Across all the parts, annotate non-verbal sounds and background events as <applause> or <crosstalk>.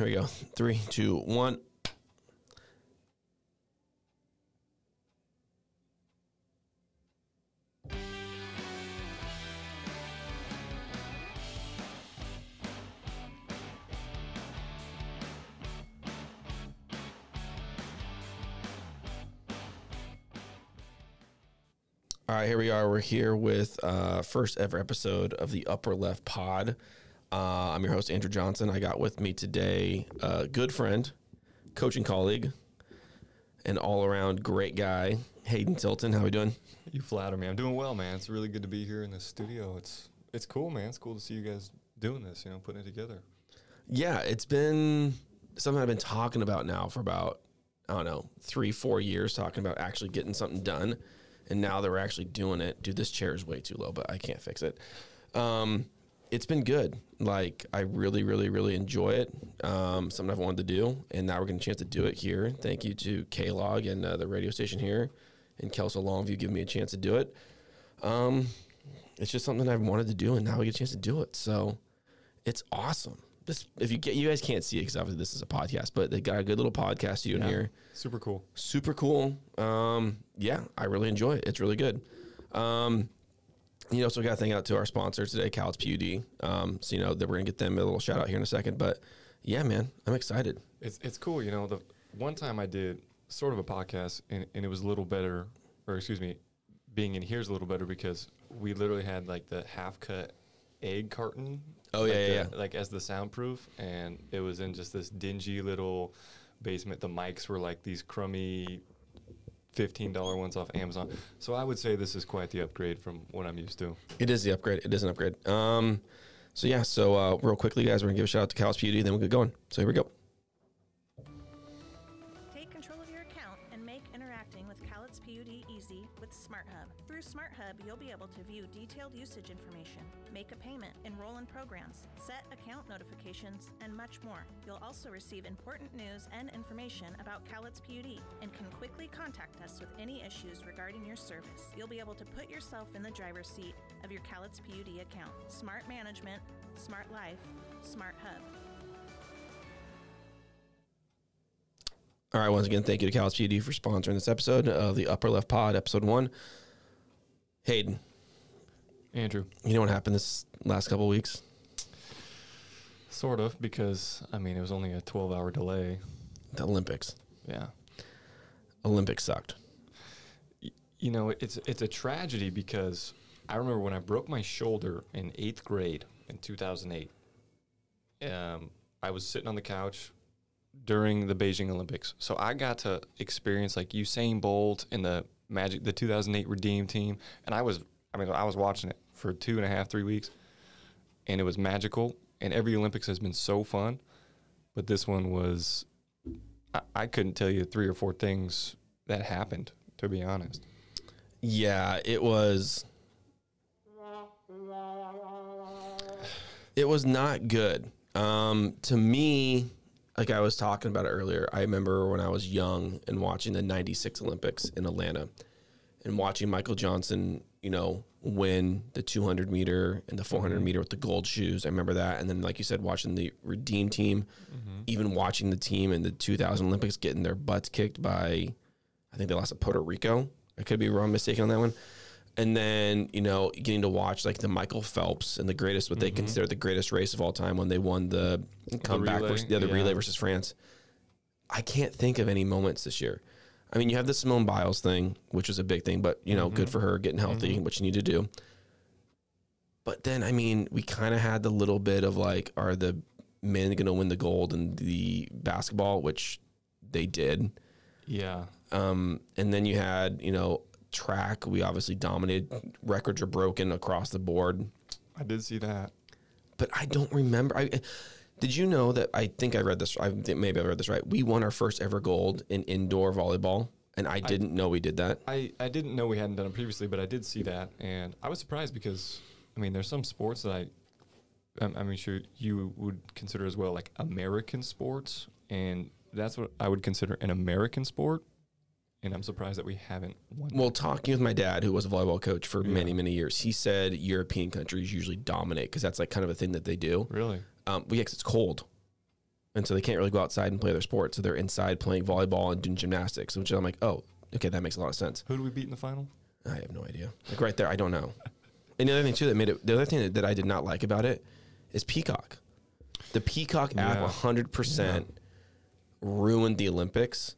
Here we go. Three, two, one. All right, here we are. We're here with uh, first ever episode of the Upper Left Pod. Uh, I'm your host Andrew Johnson. I got with me today a good friend, coaching colleague, and all around great guy, Hayden Tilton. How we doing? You flatter me. I'm doing well, man. It's really good to be here in the studio. It's it's cool, man. It's cool to see you guys doing this. You know, putting it together. Yeah, it's been something I've been talking about now for about I don't know three, four years, talking about actually getting something done. And now that we're actually doing it, dude, this chair is way too low, but I can't fix it. Um, it's been good. Like I really, really, really enjoy it. Um, something I've wanted to do, and now we're getting a chance to do it here. Thank you to K Log and uh, the radio station here, and Kelso Longview giving me a chance to do it. Um, it's just something I've wanted to do, and now we get a chance to do it. So it's awesome. This, if you get, you guys can't see it because obviously this is a podcast, but they got a good little podcast studio in here. Super cool. Super cool. Um, yeah, I really enjoy it. It's really good. Um, you know, so we got to thank out to our sponsor today, Cowlitz PUD. Um, so you know that we're gonna get them a little shout out here in a second. But yeah, man, I'm excited. It's it's cool. You know, the one time I did sort of a podcast, and, and it was a little better, or excuse me, being in here is a little better because we literally had like the half cut egg carton. Oh, like yeah, the- yeah, Like as the soundproof, and it was in just this dingy little basement. The mics were like these crummy. Fifteen dollar ones off Amazon. So I would say this is quite the upgrade from what I'm used to. It is the upgrade. It is an upgrade. Um, so yeah, so uh, real quickly, guys, we're gonna give a shout out to Cowlitz PUD, then we'll get going. So here we go. You'll be able to view detailed usage information, make a payment, enroll in programs, set account notifications, and much more. You'll also receive important news and information about Cowlitz PUD and can quickly contact us with any issues regarding your service. You'll be able to put yourself in the driver's seat of your Cowlitz PUD account. Smart management, smart life, Smart Hub. All right, once again, thank you to Cowlitz PUD for sponsoring this episode of the Upper Left Pod, episode one. Hayden, Andrew, you know what happened this last couple weeks? Sort of, because I mean it was only a 12 hour delay. The Olympics. Yeah. Olympics sucked. Y- You know, it's it's a tragedy because I remember when I broke my shoulder in eighth grade in 2008. Um, I was sitting on the couch during the Beijing Olympics, so I got to experience like Usain Bolt and the Magic, the 2008 Redeem team, and I was, I mean, I was watching it for two and a half, three weeks, and it was magical. And every Olympics has been so fun, but this one was, I, I couldn't tell you three or four things that happened. To be honest. Yeah, it was. It was not good. Um, to me, like I was talking about it earlier, I remember when I was young and watching the 96 Olympics in Atlanta and watching Michael Johnson, you know, win the 200 meter and the 400 mm-hmm. meter with the gold shoes. I remember that. And then, like you said, watching the Redeem team, mm-hmm. even watching the team in the 2000 Olympics getting their butts kicked by, I think they lost to Puerto Rico. I could be wrong, mistaken on that one. And then, you know, getting to watch like the Michael Phelps and the greatest, what they mm-hmm. consider the greatest race of all time when they won the comeback relay, versus the other yeah. relay versus France. I can't think of any moments this year. I mean, you have the Simone Biles thing, which was a big thing, but you know, good mm-hmm. for her getting healthy, mm-hmm. what you need to do. But then, I mean, we kind of had the little bit of like, are the men going to win the gold in the basketball, which they did. Yeah. Um, and then you had, you know, track. We obviously dominated. Records are broken across the board. I did see that. But I don't remember. I did you know that? I think I read this. I think maybe I read this right. We won our first ever gold in indoor volleyball, and I didn't know we did that. I, I didn't know we hadn't done it previously, but I did see that, and I was surprised because I mean, there's some sports that I, I'm, I'm sure you would consider as well, like American sports, and that's what I would consider an American sport. And I'm surprised that we haven't won. Well, talking with my dad, who was a volleyball coach for many, many years, he said European countries usually dominate because that's like kind of a thing that they do. really? Um, well, yeah, 'cause it's cold. and so they can't really go outside and play their sport. So they're inside playing volleyball and doing gymnastics, which I'm like, oh, okay, that makes a lot of sense. Who do we beat in the final? I have no idea. Like right there, I don't know. And the other thing too that made it, the other thing that, that I did not like about it is Peacock. The Peacock app 100% ruined the Olympics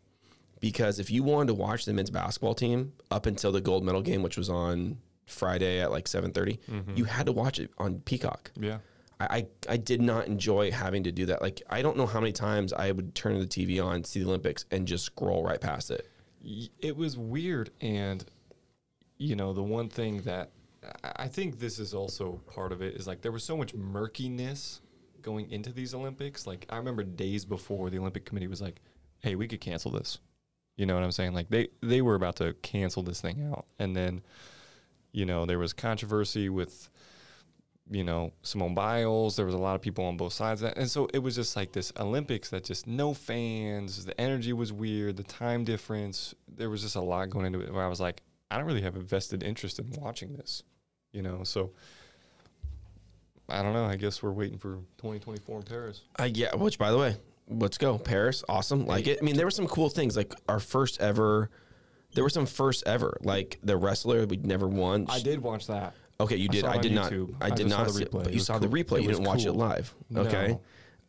because if you wanted to watch the men's basketball team up until the gold medal game, which was on Friday at like 7:30, mm-hmm. you had to watch it on Peacock. Yeah. I, I did not enjoy having to do that. Like I don't know how many times I would turn the TV on, see the Olympics, and just scroll right past it. It was weird, and you know the one thing that I think this is also part of it is like there was so much murkiness going into these Olympics. Like I remember days before the Olympic Committee was like, "Hey, we could cancel this." You know what I'm saying? Like they they were about to cancel this thing out, and then you know there was controversy with you know Simone Biles. There was a lot of people on both sides of that, and so it was just like this Olympics that just no fans. The energy was weird. The time difference. There was just a lot going into it. Where I was like, I don't really have a vested interest in watching this. You know, so I don't know. I guess we're waiting for 2024 in Paris. Uh, yeah, which by the way, let's go Paris. Awesome, like it. I mean, there were some cool things, like our first ever. There were some first ever, like the wrestler we'd never won. I did watch that. Okay, you I did. I, on did not. YouTube. I I did saw not. the see it, replay. but you saw the replay. It You didn't watch it live. Okay.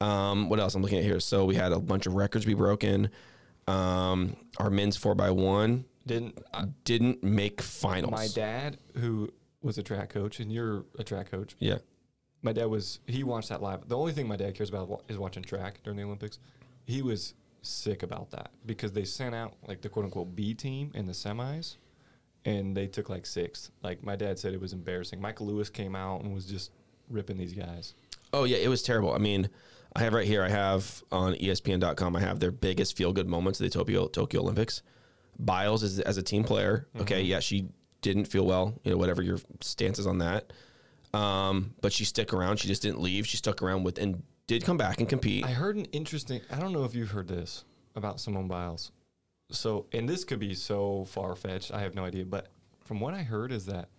Um, what else? I'm looking at here. So we had a bunch of records be broken. Um, our men's four x one Didn't I, didn't make finals. my dad, who was a track coach, and you're a track coach. Yeah. My dad was he watched that live. The only thing my dad cares about is watching track during the Olympics. He was sick about that because they sent out like the quote unquote B team in the semis, and they took like sixth. Like my dad said, it was embarrassing. Michael Lewis came out and was just ripping these guys. Oh yeah, it was terrible. I mean, I have right here. I have on ESPN.com. I have their biggest feel good moments of the Tokyo Tokyo Olympics. Biles is as a team player. Okay, mm-hmm. yeah, she didn't feel well. You know, whatever your stance is on that. Um, but she stuck around. She just didn't leave. She stuck around with and did come back and compete. I heard an interesting. I don't know if you've heard this about Simone Biles. So, and this could be so far fetched. I have no idea. But from what I heard is that,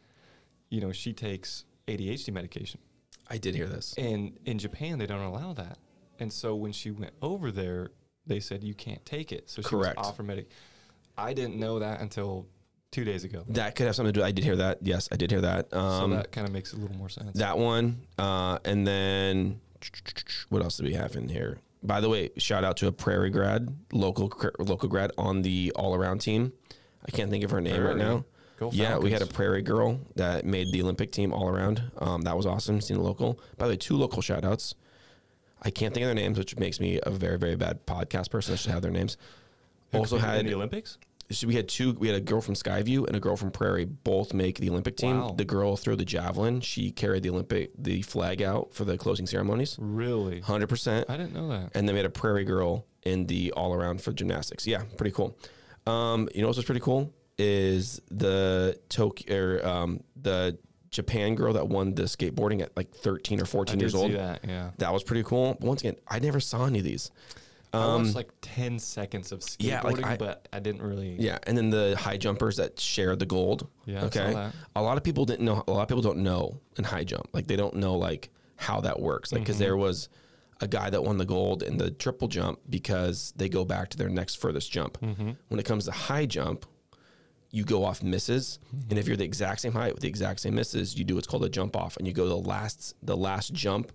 you know, she takes ADHD medication. I did hear this. And in Japan, they don't allow that. And so when she went over there, they said you can't take it. So she Correct. was off her medic. I didn't know that until two days ago. That could have something to do. I did hear that. Yes, I did hear that. Um, so that kind of makes a little more sense. that one, uh, and then <tsk> what else do we have in here? By the way, shout out to a Prairie grad, local local grad on the all around team. I can't think of her name right now. Go Yeah, we had a Prairie girl that made the Olympic team all around. Um, that was awesome. Seeing local. By the way, two local shout outs. I can't think of their names, which makes me a very very bad podcast person. I should have their names. Also competed in the Olympics. So we had two. We had a girl from Skyview and a girl from Prairie. Both make the Olympic team. Wow. The girl threw the javelin. She carried the Olympic the flag out for the closing ceremonies. Really? Hundred percent. I didn't know that. And then we had a Prairie girl in the all around for gymnastics. Yeah, pretty cool. Um, you know what's pretty cool is the Tokyo or um, the Japan girl that won the skateboarding at like thirteen or I fourteen did years see old. that. Yeah. That was pretty cool. But once again, I never saw any of these. I Um, watched like ten seconds of skateboarding, yeah, like I- but I didn't really. Yeah, and then the high jumpers that shared the gold. Yeah, I saw Okay. that. A lot of people didn't know. A lot of people don't know in high jump. Like they don't know like how that works. Like Mm-hmm. because there was a guy that won the gold in the triple jump because they go back to their next furthest jump. Mm-hmm. When it comes to high jump, you go off misses, Mm-hmm. and if you're the exact same height with the exact same misses, you do what's called a jump off, and you go the last the last jump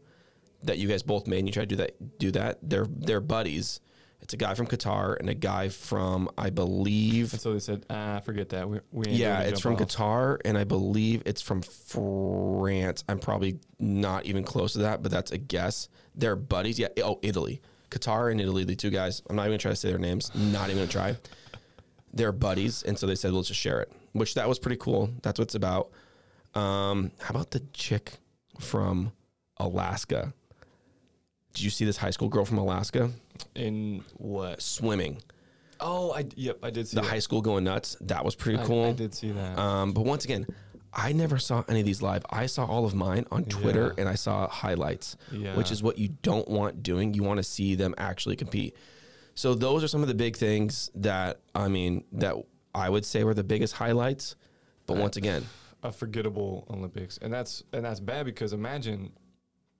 that you guys both made. and You try to do that. Do that. They're they're buddies. It's a guy from Qatar and a guy from I believe And so they said, ah, forget that. We, we yeah, it's from off." Qatar, and I believe it's from France. I'm probably not even close to that, but that's a guess. They're buddies. Yeah. Oh, Italy, Qatar, and Italy. The two guys. I'm not even gonna try to say their names. Not even gonna try. They're buddies, and so they said, "Let's just share it," which that was pretty cool. That's what it's about. Um, how about the chick from Alaska? Did you see this high school girl from Alaska In what? swimming? Oh, I yep, I did see The that. high school going nuts. That was pretty I- cool. I, did see that. Um, but once again, I never saw any of these live. I saw all of mine on Twitter Yeah. and I saw highlights, Yeah. which is what you don't want doing. You want to see them actually compete. So those are some of the big things that I mean that I would say were the biggest highlights. But once again, <sighs> a forgettable Olympics, and that's and that's bad because imagine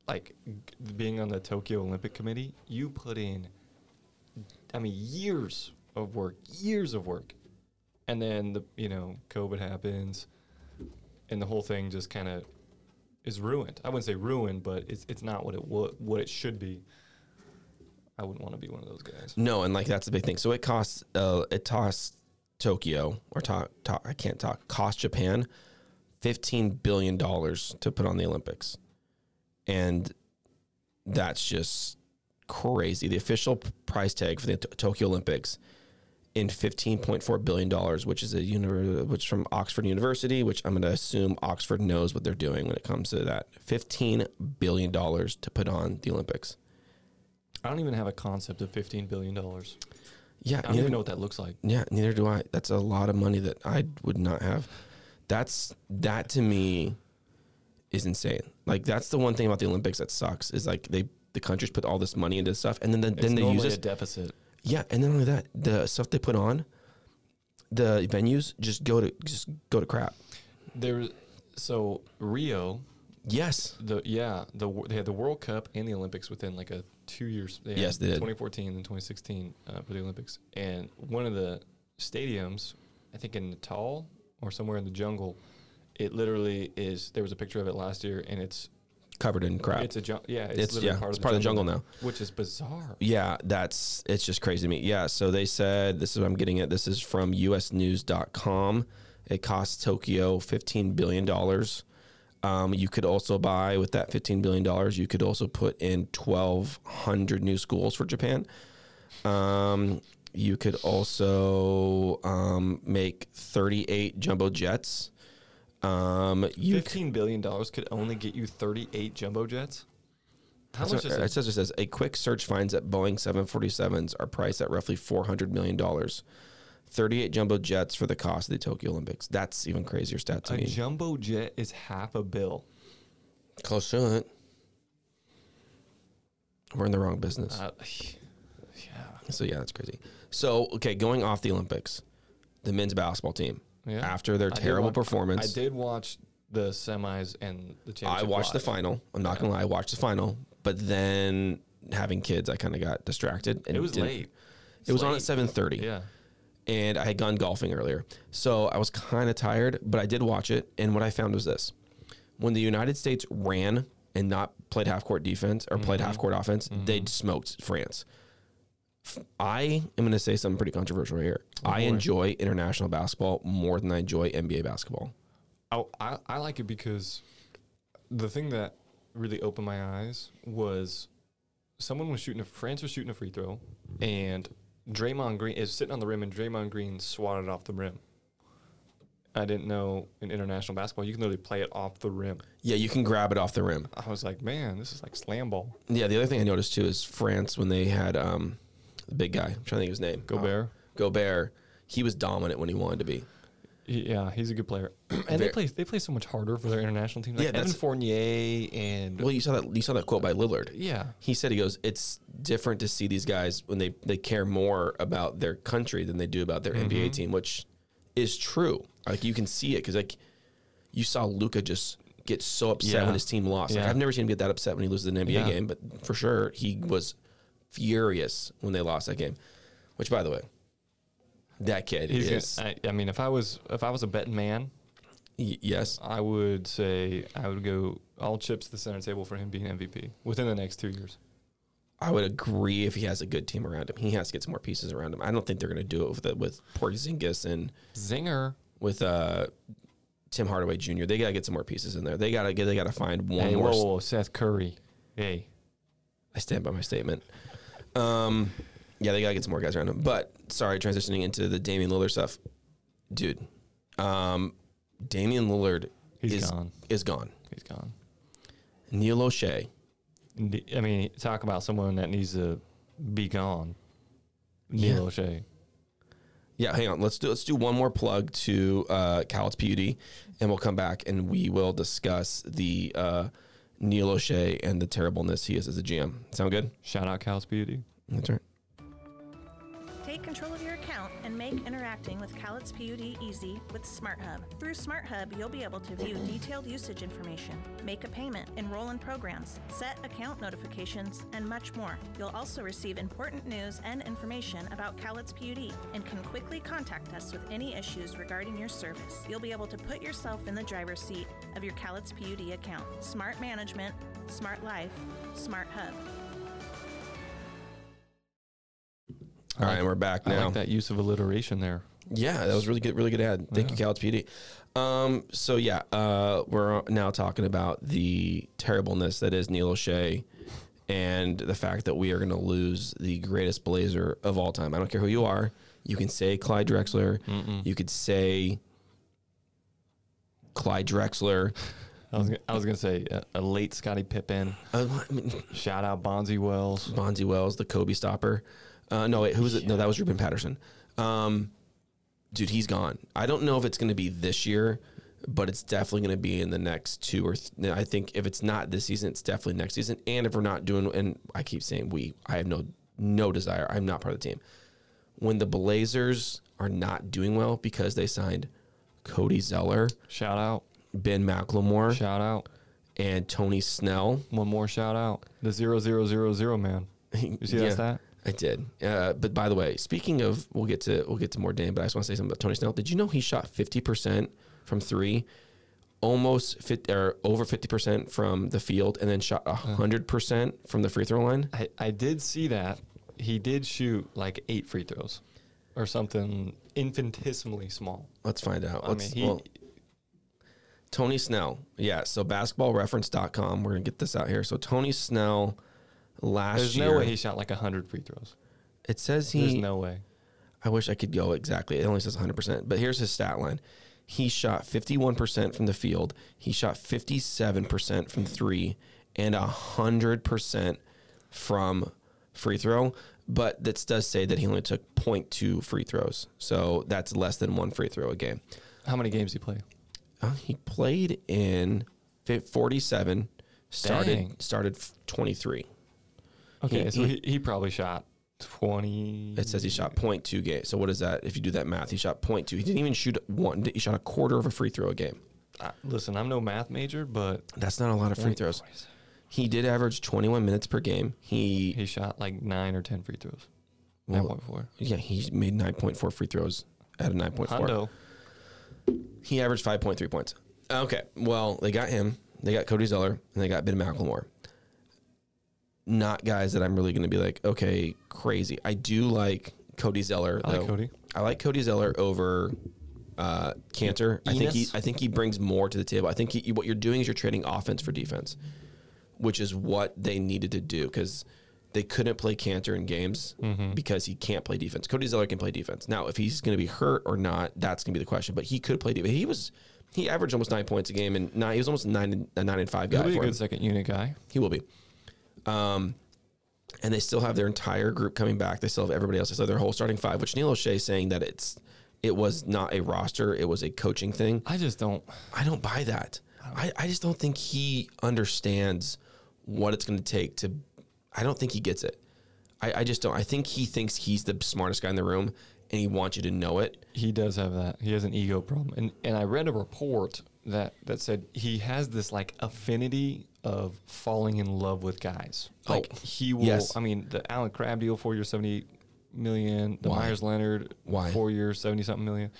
like being on the Tokyo Olympic Committee, you put in, I mean, years of work, years of work, and then the you know COVID happens, and the whole thing just kind of is ruined. I wouldn't say ruined, but it's it's not what it what it should be. I wouldn't want to be one of those guys. No, and like that's the big thing. So it costs uh it costs Tokyo or talk, talk I can't talk cost Japan fifteen billion dollars to put on the Olympics, and that's just crazy. The official price tag for the Tokyo Olympics in fifteen point four billion dollars, which is a univer- which from Oxford University, which I'm going to assume Oxford knows what they're doing when it comes to that. Fifteen billion dollars to put on the Olympics. I don't even have a concept of fifteen billion dollars. Yeah, I don't neither- even know what that looks like. Yeah, neither do I. That's a lot of money that I would not have. That's that to me is insane. Like that's the one thing about the Olympics that sucks is like they the countries put all this money into stuff and then then, It's then they use a deficit. Yeah, and then only that the stuff they put on the venues just go to just go to crap. There, so Rio, Yes. the yeah, the they had the World Cup and the Olympics within like a two years. They Yes, they did. 2014 and 2016 uh, for the Olympics, and one of the stadiums, I think in Natal or somewhere in the jungle, it literally is. There was a picture of it last year, and it's Covered in crap. it's a jun- yeah, it's, It's- literally yeah, part it's of the part of the jungle now, which is bizarre. Yeah, that's it's just crazy to me. Yeah, so they said this is what I'm getting at. This is from usnews.com. It costs Tokyo 15 billion dollars. Um, you could also buy with that 15 billion dollars. You could also put in 1,200 new schools for Japan. Um, you could also um, make 38 jumbo jets. Um, you Fifteen billion dollars could only get you 38 jumbo jets. How much is it it? says it says a quick search finds that Boeing 747s are priced at roughly 400 million dollars. 38 jumbo jets for the cost of the Tokyo Olympics. That's even crazier stat to A me. jumbo jet is half a bill. Close to it. We're in the wrong business. Uh, yeah. so yeah, that's crazy. So okay, going off the Olympics, the men's basketball team Yeah. after their I terrible watch- performance, I did watch the semis and the I championship. watched the final. I'm not Yeah. gonna lie, I watched the final, but then having kids, I kind of got distracted. And It was didn't- late. It was on at 7:30. Yeah. and I had gone golfing earlier. So I was kind of tired, but I did watch it. And what I found was this when the United States ran and not played half court defense or played mm-hmm. half court offense, mm-hmm. they smoked France. I am going to say something pretty controversial here. I boy. enjoy international basketball more than I enjoy NBA basketball. Oh, I, I like it because the thing that really opened my eyes was someone was shooting a France was shooting a free throw and Draymond Green is sitting on the rim and Draymond Green swatted off the rim. I didn't know in international basketball you can literally play it off the rim. Yeah, you can grab it off the rim. I was like, man, this is like slam ball. Yeah, the other thing I noticed too is France when they had um, the big guy. I'm trying to think of his name. Gobert. Gobert. He was dominant when he wanted to be. Yeah, he's a good player, <clears throat> and they play they play so much harder for their international team. Like Yeah, Evan Fournier and Well, you saw that. You saw that quote by Lillard. yeah, he said he goes it's different to see these guys when they they care more about their country than they do about their Mm-hmm. NBA team which is true like you can see it because like you saw Luka just get so upset Yeah. when his team lost like Yeah. I've never seen him get that upset when he loses an NBA Yeah. game but for sure he was furious when they lost that game which by the way that kid he's. is Gonna, I, I mean, if I was if I was a betting man, y- yes I would say I would go all chips to the center table for him being MVP within the next two years. I would agree if he has a good team around him he has to get some more pieces around him I don't think they're going to do it with the, with Porzingis and Zinger. with uh Tim Hardaway Jr. They gotta get some more pieces in there. They gotta get. They gotta find one Hey, more. whoa, whoa, Seth Curry. Hey, I stand by my statement. Um, yeah, they gotta get some more guys around him. But sorry, transitioning into the Damian Lillard stuff, dude. Um, Damian Lillard he's is gone. is gone. He's gone. Neil Olshey. I mean, talk about someone that needs to be gone. Neil Yeah. Olshey. Yeah, hang on. Let's do let's do one more plug to uh, Cowlitz PUD, and we'll come back and we will discuss the uh, Neil Olshey and the terribleness he is as a GM. Sound good? Shout out Cowlitz PUD. That's right. Take control of your account and make interacting with Cowlitz PUD easy with SmartHub. Through SmartHub, you'll be able to view detailed usage information, make a payment, enroll in programs, set account notifications, and much more. You'll also receive important news and information about Cowlitz PUD and can quickly contact us with any issues regarding your service. You'll be able to put yourself in the driver's seat of your Cowlitz PUD account. Smart management, smart life, smart hub. All right, and we're back I now. like that use of alliteration there. Yeah, that was really good. Really good ad. Thank you, Cowlitz PD. Um, so yeah, uh, we're now talking about the terribleness that is Neil Olshey, and the fact that we are going to lose the greatest Blazer of all time. I don't care who you are. You can say Clyde Drexler. You could say Clyde Drexler. I was, I was gonna say a, a late Scottie Pippen. Uh, I mean, Shout out Bonzi Wells. Bonzi Wells, the Kobe stopper. Uh, no, wait, who was it? No, that was Ruben Patterson. Um, dude, he's gone. I don't know if it's going to be this year, but it's definitely going to be in the next two or th- I think if it's not this season, it's definitely next season. And if we're not doing, and I keep saying we, I have no no desire. I'm not part of the team. When the Blazers are not doing well because they signed Cody Zeller, Shout out. Ben McLemore, Shout out. and Tony Snell. One more shout out. The zero zero zero zero man. You see that Yeah. stat? I did. Uh, but by the way, speaking of, we'll get to we'll get to more Dan, but I just want to say something about Tony Snell. Did you know he shot fifty percent from three, almost fit or over fifty percent from the field, and then shot hundred percent from the free throw line? I, I did see that. He did shoot like eight free throws or something infinitesimally small. Let's find out. I Let's, mean, he, well, Tony Snell. Yeah. So basketballreference.com. We're gonna get this out here. So Tony Snell last there's year. no way he shot like 100 free throws. it says he There's no way. I wish I could go exactly. It only says 100%. But here's his stat line. He shot 51% from the field. He shot 57% from three and 100% from free throw. But that does say that he only took 0.2 free throws. So that's less than one free throw a game. How many games did he play? Uh, he played in 47, started Dang. started 23. Okay, He- so he- he, probably shot 20. It says he shot 0.2 game. So what is that? If you do that math, he shot 0.2. He didn't even shoot one. He shot a quarter of a free throw a game. Uh, listen, I'm no math major, but That's not a lot of free throws. He did average 21 minutes per game. He, he shot like nine or 10 free throws. Well, 9.4. yeah, he made 9.4 free throws at a 9.4. Hondo. He averaged 5.3 points. Okay, well, they got him. They got Cody Zeller and they got Ben McLemore. Not guys that I'm really going to be like, okay, crazy. I do like Cody Zeller. I like. Cody. I like Cody Zeller over uh, Kanter. I think he I think he brings more to the table. I think he, what you're doing is you're trading offense for defense, which is what they needed to do because they couldn't play Kanter in games Mm-hmm. because he can't play defense. Cody Zeller can play defense. Now, if he's going to be hurt or not, that's going to be the question. But he could play defense. He was he averaged almost nine points a game and nine. He was almost nine and- a nine and five guy He'll be a for him. good second unit guy. He will be. Um, and they still have their entire group coming back. They still have everybody else. They still have their whole starting five, which Neil Olshey is saying that it's it was not a roster, it was a coaching thing. I just don't. I don't buy that. I, I just don't think he understands what it's going to take to. I don't think he gets it. I, I just don't. I think he thinks he's the smartest guy in the room, and he wants you to know it. He does have that. He has an ego problem, and and I read a report that that said he has this like affinity of falling in love with guys. Oh, like Oh, he will. yes. I mean, the Allen Crabbe deal, four years, seventy million. The Why? Meyers Leonard, Why? four years, seventy something million.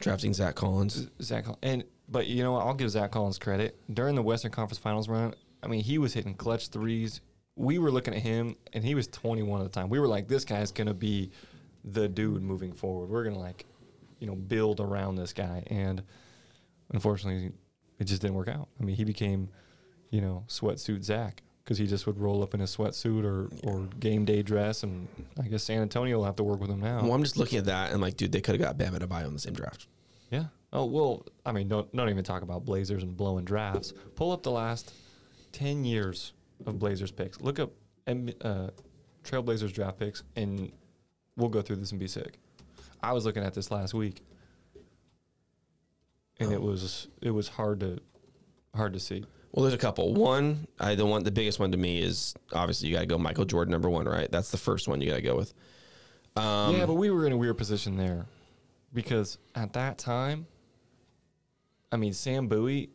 Drafting Zach Collins. Zach Col- and but you know what? I'll give Zach Collins credit during the Western Conference Finals run. I mean, he was hitting clutch threes. We were looking at him, and he was 21 at the time. We were like, this guy's gonna be the dude moving forward. We're gonna like, you know, build around this guy. And unfortunately, it just didn't work out. I mean, he became, you know, sweatsuit Zach because he just would roll up in his sweatsuit or or game day dress, and I guess San Antonio will have to work with him now. Well, I'm just looking at that and like, dude, they could have got Bam Adebayo in the same draft. Yeah. Oh well, I mean, don't don't even talk about Blazers and blowing drafts. Pull up the last ten years of Blazers picks. Look up uh, Trailblazers draft picks, and we'll go through this and be sick. I was looking at this last week, and it was it was hard to hard to see. Well, there's a couple. One, I the one the biggest one to me is obviously you got to go Michael Jordan number one, right? That's the first one you got to go with. Um, yeah, but we were in a weird position there because at that time, I mean, Sam Bowie,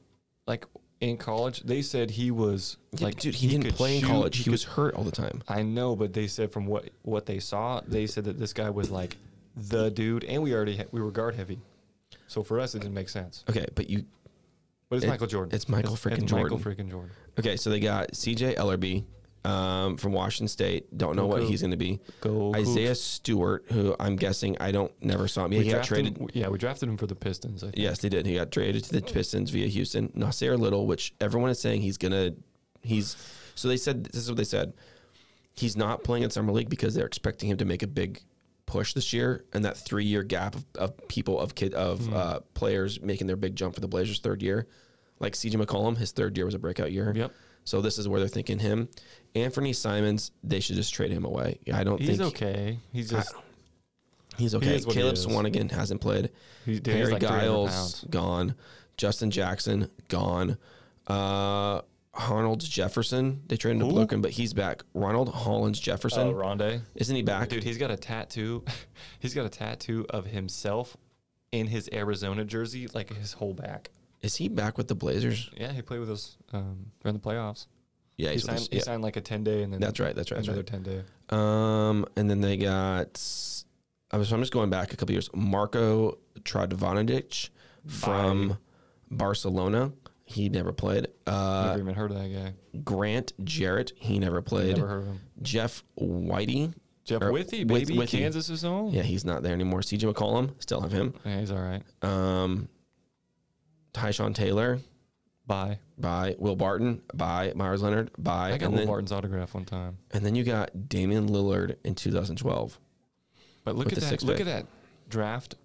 like in college, they said he was yeah, like, dude, he, didn't could play in shoot, college. He, could- was hurt all the time. I know, but they said from what what they saw, they said that this guy was like the dude, and we already ha- we were guard heavy, so for us it didn't make sense. Okay, but you But it's It- Michael Jordan. it's Michael freaking Michael Jordan. freaking Jordan. okay? So they got C.J. Elleby um, from Washington State. Don't know Go what Cougs. he's going to be. Go Isaiah. Stewart, who I'm guessing I don't never saw him. Yeah, We he got drafted traded. him- yeah, we drafted him for the Pistons. I think. Yes, they did. He got traded to the Pistons via Houston. Nassir Little, which everyone is saying he's gonna, he's. So they said this is what they said. He's not playing in summer league because they're expecting him to make a big push this year, and that three year gap of, of people of kid of Hmm. uh, players making their big jump for the Blazers third year, like CJ McCollum, his third year was a breakout year. Yep. So this is where they're thinking him. Anthony Simons, they should just trade him away. I don't He's think he's okay. He's just he's okay. he Caleb is. Swanigan hasn't played. he's, dude, Harry like Giles gone. Justin Jackson gone. Uh, Arnold Jefferson they traded him to? Brooklyn, but he's back. Ronald Hollis Jefferson Oh, Rondae. isn't he back? Dude, he's got a tattoo. <laughs> he's got a tattoo of himself in his Arizona jersey, like his whole back. Is he back with the Blazers? Yeah, he played with us um, during the playoffs. Yeah, He signed, us. he signed like a ten day, and then That's right. That's right. That's another right. ten day. Um, and then they got. I was. I'm just going back a couple years. Marco Tradovanic from Barcelona. He never played. Uh, Never even heard of that guy. Grant Jerrett. He never played. Never heard of him. Jeff Withey. Jeff Or Withy, With- baby, Withy. Kansas's own. Yeah, he's not there anymore. CJ McCollum, still have him. Yeah, he's all right. Um, Tyshawn Taylor, Bye. by Will Barton, by Meyers Leonard, by I got and Will then, Barton's autograph one time. and then you got Damian Lillard in 2012. But look at that. Look pick. at that draft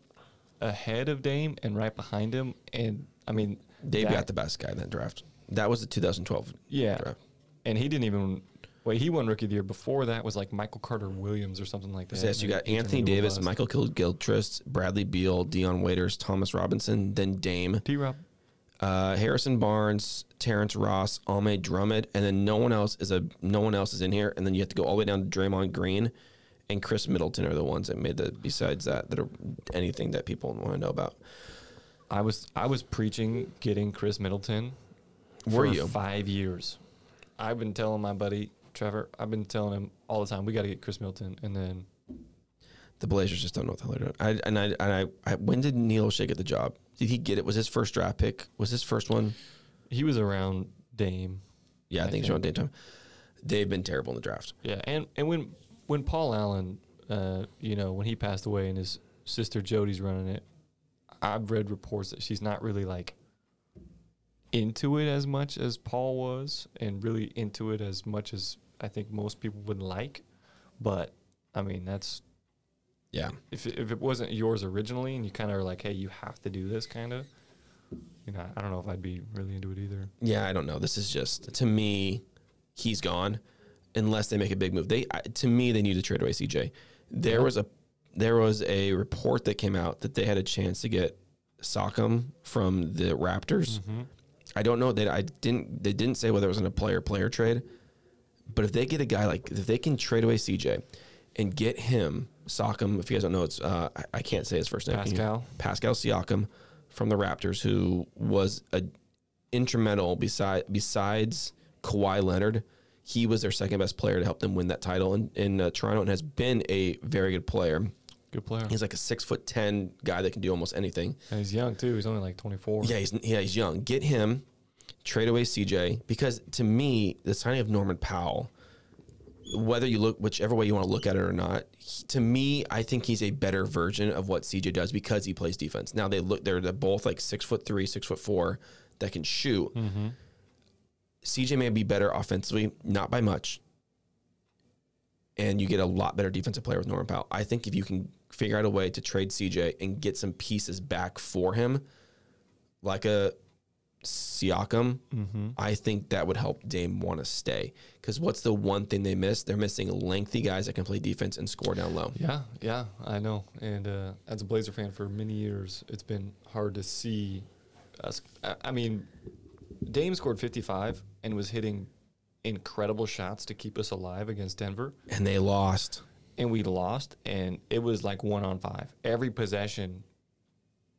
ahead of Dame and right behind him. And I mean, Dave that- got the best guy in that draft. That was the 2012 yeah. draft. And he didn't even wait. He won rookie of the year. Before that was like Michael Carter Williams or something like that. So yes, you got Anthony Davis. Michael Gil- Gilchrist, Bradley Beal, Dion Waiters, Thomas Robinson, then Dame, T. Rob. uh, Harrison Barnes, Terrence Ross, Ahmed Drummond, and then no one else is a no one else is in here. And then you have to go all the way down to Draymond Green and Khris Middleton are the ones that made the besides that that are anything that people want to know about. I was I was preaching getting Khris Middleton. Were for you? five years? I've been telling my buddy Trevor. I've been telling him all the time. We got to get Chris Milton, and then The Blazers just don't know what the hell they're doing. I, and I, and I, I, when did Neil Olshey get the job? Did he get it? Was his first draft pick? Was his first one? he was around Dame. Yeah, I, I think it's around Dame time. They've been terrible in the draft. Yeah, and and when when Paul Allen, uh, you know, when he passed away and his sister Jody's running it, I've read reports that she's not really like into it as much as Paul was, and really into it as much as I think most people would like. But I mean, that's Yeah, if it, if it wasn't yours originally, and you kind of are like, hey, you have to do this, kind of. You know, I don't know if I'd be really into it either. yeah. I don't know. This is just to me, he's gone unless they make a big move. They I, to me they need to trade away CJ. There Yeah. was a there was a report that came out that they had a chance to get Siakam from the Raptors. Mm-hmm. I don't know that I didn't. They didn't say whether it was in a player player trade, but if they get a guy like if they can trade away CJ and get him Siakam, if you guys don't know, it's uh, I, I can't say his first name. Pascal. Pascal Siakam from the Raptors, who was a instrumental beside besides Kawhi Leonard. He was their second best player to help them win that title in, in uh, Toronto, and has been a very good player. Good player. He's like a six foot ten guy that can do almost anything. and he's young too. He's only like 24. Yeah, he's yeah he's young. Get him, trade away CJ because to me the signing of Norman Powell, whether you look whichever way you want to look at it or not, he- to me I think he's a better version of what CJ does because he plays defense. Now they look they're, they're both like six foot three, six foot four that can shoot. Mm-hmm. CJ may be better offensively, not by much. And you get a lot better defensive player with Norman Powell. I think if you can figure out a way to trade CJ and get some pieces back for him, like a Siakam, Mm-hmm. I think that would help Dame want to stay. Because what's the one thing they miss? They're missing lengthy guys that can play defense and score down low. Yeah, yeah, I know. And uh, as a Blazer fan for many years, it's been hard to see us. I, I mean, Dame scored 55 and was hitting incredible shots to keep us alive against Denver. And they lost. and we lost, and it was like one on five. Every possession,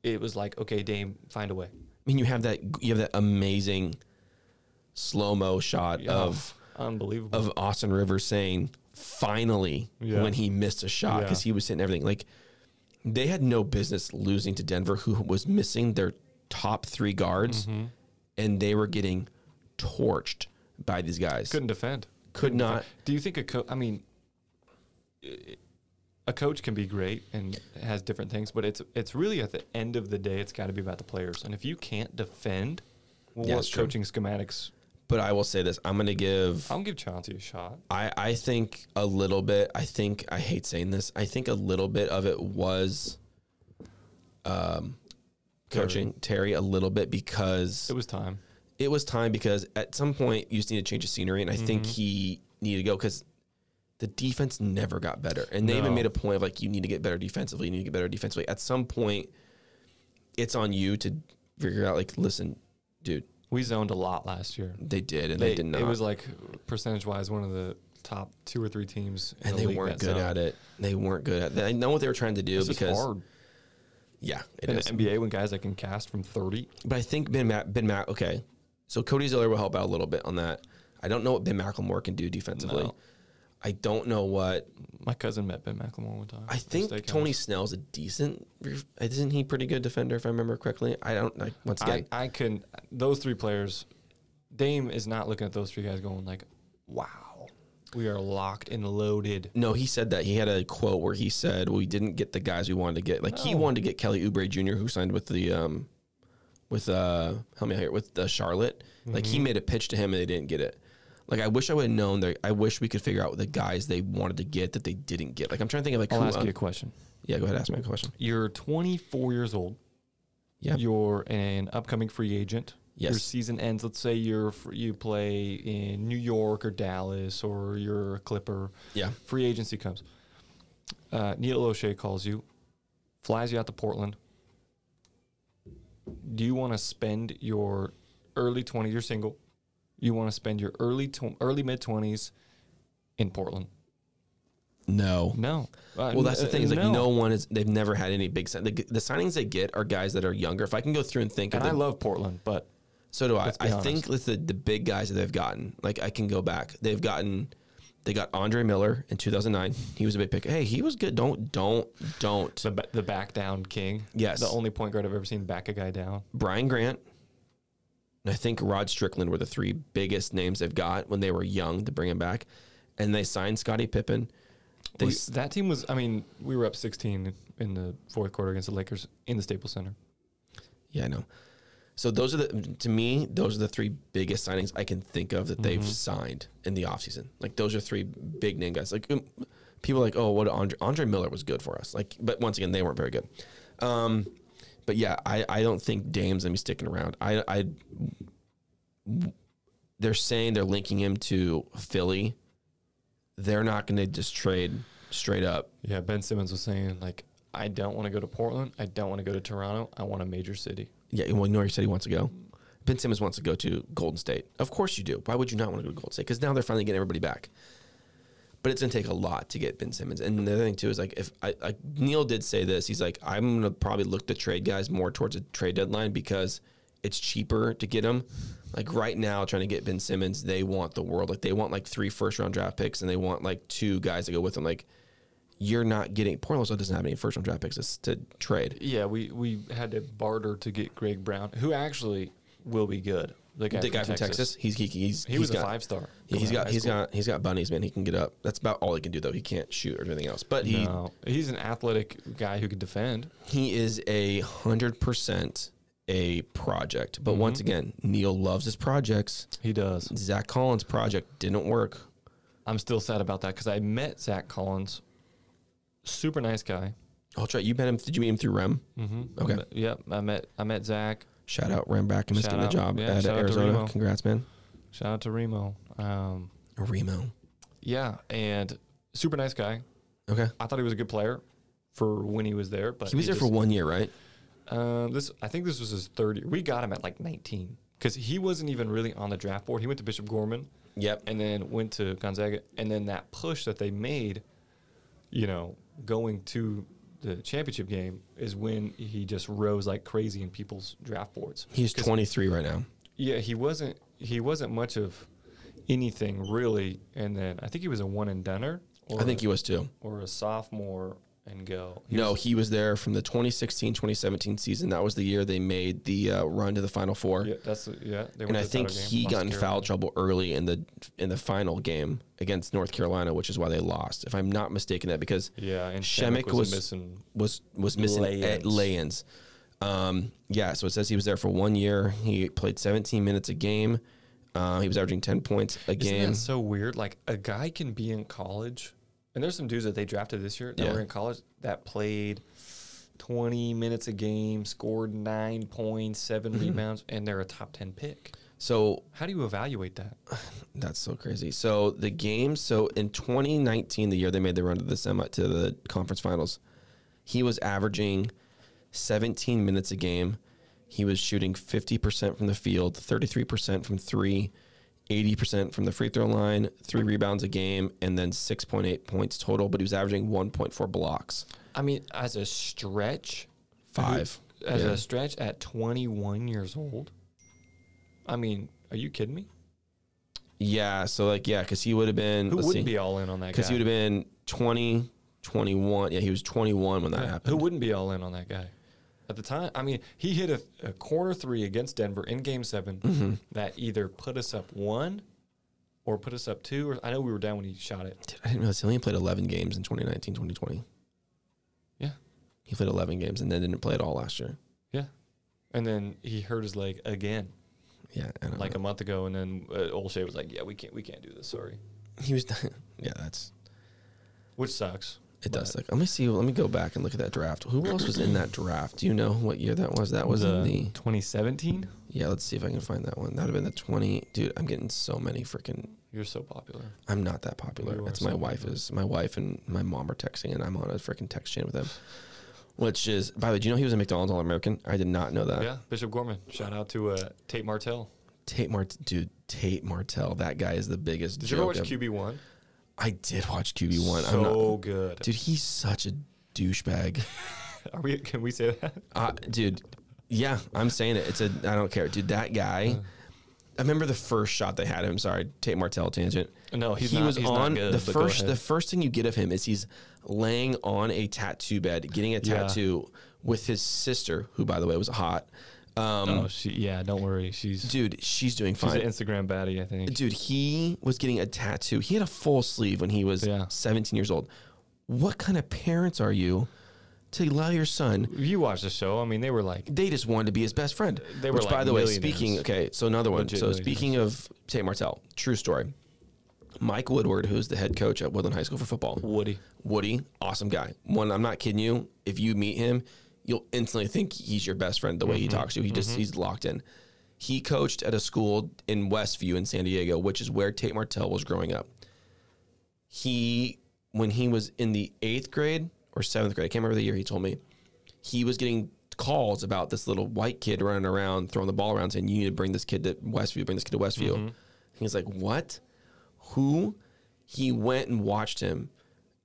it was like, okay, Dame, find a way. I mean, you have that you have that amazing slow mo shot of unbelievable. of Austin Rivers saying finally Yeah. when he missed a shot because Yeah. he was hitting everything. Like they had no business losing to Denver, who was missing their top three guards, Mm-hmm. and they were getting torched by these guys. Couldn't defend. Could not. Do you think a coach? I mean, a coach can be great and has different things, but it's it's really at the end of the day, it's got to be about the players. And if you can't defend, well, Yeah, what it's true. coaching schematics? But I will say this: I'm going to give. I'll give Chauncey a shot. I, I think a little bit. I think I hate saying this. I think a little bit of it was, um, coaching Terry a little bit because It was time. it was time because at some point you just need to change the scenery, and I think Mm-hmm. he needed to go because the defense never got better, and they even made a point of like you need to get better defensively, you need to get better defensively. At some point, it's on you to figure out like, listen, dude, We zoned a lot last year. they did and they, did not, It was like percentage wise, one of the top two or three teams, in and the they weren't good zoned. at it. They weren't good at. it. I know what they were trying to do It's just because hard yeah, it in is. the NBA when guys that can cast from thirty. But I think Ben Mac, Ben Mac, okay. So Cody Zeller will help out a little bit on that. I don't know what Ben McLemore can do defensively. No. I don't know what. My cousin met Ben McLemore one time. I think Tony Snell's a decent. Isn't he pretty good defender if I remember correctly? I don't. Like once I, again, I couldn't. Those three players, Dame is not looking at those three guys going like, "Wow, we are locked and loaded." no. He said that he had a quote where he said, "We didn't get the guys we wanted to get. Like he wanted to get Kelly Oubre Jr., who signed with the um, with uh, help me out here with uh, Charlotte. Like Mm-hmm. he made a pitch to him and they didn't get it." Like I wish I would have known that. I wish we could figure out the guys they wanted to get that they didn't get. Like I'm trying to think of like I'll who. ask um, you a question. Yeah, go ahead. Ask me a question. You're 24 years old. Yeah. You're an upcoming free agent. Yes. Your season ends. Let's say you're you play in New York or Dallas or you're a Clipper. Yeah. Free agency comes. Uh, Neil Olshey calls you, flies you out to Portland. Do you want to spend your early 20s? You're single. You want to spend your early tw- early mid 20s in Portland? No. No. Uh, Well, that's the thing. Is like no. no one is. They've never had any big. sign- The, the signings they get are guys that are younger. If I can go through and think And of I the, love Portland, but so do I. I honest. think with the the big guys that they've gotten, like I can go back. They've gotten. They got Andre Miller in 2009. He was a big pick. Hey, he was good. Don't don't don't. the the back down king. Yes. The only point guard I've ever seen back a guy down. Brian Grant. I think Rod Strickland were the three biggest names they've got when they were young to bring him back, and they signed Scottie Pippen. They We- that team was. I mean, we were up 16 in the fourth quarter against the Lakers in the Staples Center. Yeah, I know. So those are the to me, those are the three biggest signings I can think of that they've signed in the offseason. Like those are three big name guys. Like um, people are like, oh, what Andre, Andre Miller was good for us. Like, but once again, they weren't very good. Um, but yeah, I, I don't think Dame's gonna be sticking around. I I they're saying they're linking him to Philly. They're not gonna just trade straight up. Yeah, Ben Simmons was saying like, I don't want to go to Portland. I don't want to go to Toronto. I want a major city. Yeah, well, Nori said he wants to go. Ben Simmons wants to go to Golden State. Of course you do. Why would you not want to go to Golden State? Because now they're finally getting everybody back. But it's going to take a lot to get Ben Simmons. And the other thing too is like if I like Neil did say this, he's like I'm going to probably look to trade guys more towards a trade deadline because it's cheaper to get them. Like right now, trying to get Ben Simmons, they want the world. Like they want like three first round draft picks and they want like two guys to go with them. Like you're not getting Portland doesn't have any first round draft picks to trade. Yeah, we we had to barter to get Greg Brown, who actually will be good. The guy, the from, guy from Texas. He's he, he's He was he's a got- five star. Yeah, he's got he's got he's got bunnies, man. He can get up. That's about all he can do, though. He can't shoot or anything else. But he No, he's an athletic guy who can defend. he is a hundred percent a project. But once again, Neil loves his projects. He does. Zach Collins' project didn't work. I'm still sad about that because I met Zach Collins, super nice guy. I'll try. You met him? Did you meet him through Rem? Mm-hmm. Okay. Yep. I met I met Zach. Shout out Rem Backus Shout getting the job Yeah, at shout out to Arizona. Congrats, man. Shout out to Remo. Um, Remo. yeah, and super nice guy. Okay. I thought he was a good player for when he was there, but He was there for one year, right? Um, this I think this was his third year. We got him at like 19 because he wasn't even really on the draft board. He went to Bishop Gorman Yep. and then went to Gonzaga, and then that push that they made you know, going to the championship game is when he just rose like crazy in people's draft boards. He's 23 right now. Yeah, he wasn't. He wasn't much of anything really. And then I think he was a one and doneer. Or I think he was too. or a sophomore and go. He no, was- he was there from the 2016-2017 season. That was the year they made the uh, run to the Final Four. yeah, that's yeah. They and I think he got in foul trouble early in the in the final game against North Carolina, which is why they lost. If I'm not mistaken, that because Yeah, and Przemek Przemek was, was- missing. was was missing Lay-ins. lay ins. Um, yeah, so it says he was there for one year. He played 17 minutes a game. Uh, he was averaging 10 points a Isn't game. so weird? Like a guy can be in college, and there's some dudes that they drafted this year that Yeah. were in college that played 20 minutes a game, scored nine points, 7 Mm-hmm. rebounds, and they're a top 10 pick. So How do you evaluate that? <sighs> That's so crazy. So the game, so in 2019, the year they made the run to the semi to the conference finals, he was averaging 17 minutes a game. He was shooting 50% from the field, 33% from three, 80% from the free throw line, three rebounds a game, and then 6.8 points total. But he was averaging 1.4 blocks, I mean, as a stretch, five. as Yeah. a stretch at 21 years old. I mean, are you kidding me? Yeah. So like, yeah, because he would have been. Who wouldn't see, be all in on that guy? Because he would have been 20, 21. Yeah, he was 21 when that Yeah, happened. Who wouldn't be all in on that guy? At the time, I mean, he hit a, a corner three against Denver in Game 7 Mm-hmm. that either put us up one or put us up two. Or I know we were down when he shot it. Dude, I didn't realize he only played 11 games in 2019, 2020. Yeah, He played 11 games and then didn't play at all last year. yeah. And then he hurt his leg again, Yeah, I don't like a month ago. And then uh, Olshey was like, "Yeah, we can't, we can't do this. Sorry," he was. Done. <laughs> Yeah, that's which sucks. It. Does suck. Let me see. Let me go back and look at that draft. Who else was in that draft? Do you know what year that was? That was in the. 2017. Yeah, let's see if I can find that one. That'd have been the 20. Dude, I'm getting so many freaking. You're so popular. I'm not that popular. You are It's my so wife popular. is. My wife and my mom are texting, and I'm on a freaking text chain with them. Which is, by the way, do you know he was a McDonald's All American? I did not know that. yeah, Bishop Gorman. Shout out to uh, Tate Martell. Tate Mart, dude, Tate Martell. That guy is the biggest. Did you ever watch. QB one? I did watch QB one. So I'm not, good. dude. He's such a douchebag. <laughs> Are we? Can we say that? uh, dude, yeah, I'm saying it. It's a. I don't care, dude. That guy. I remember the first shot they had of him. Sorry, Tate Martell tangent. No, he's he not- was on good, the first. The first thing you get of him is he's laying on a tattoo bed, getting a Yeah. tattoo with his sister, who by the way was hot. Um, oh, she. Yeah, don't worry. She's dude, she's doing she's fine. an Instagram baddie. I think. Dude, he was getting a tattoo. He had a full sleeve when he was Yeah. 17 years old. What kind of parents are you to allow your son? You watched the show. I mean, they were like, They just wanted to be his best friend. They were Which, by the way, speaking, okay, so another one. Legit so speaking of Tate Martell, true story. Mike Woodward, who's the head coach at Woodland High School for football, Woody. Woody, awesome guy. One, I'm not kidding you. If you meet him, you'll instantly think he's your best friend the way he Mm-hmm. talks to you. He just he's locked in. He coached at a school in Westview in San Diego, which is where Tate Martell was growing up. He when he was in the eighth grade or seventh grade, I can't remember the year he told me, he was getting calls about this little white kid running around throwing the ball around saying, You need to bring this kid to Westview, bring this kid to Westview. He's like, What? Who? He went and watched him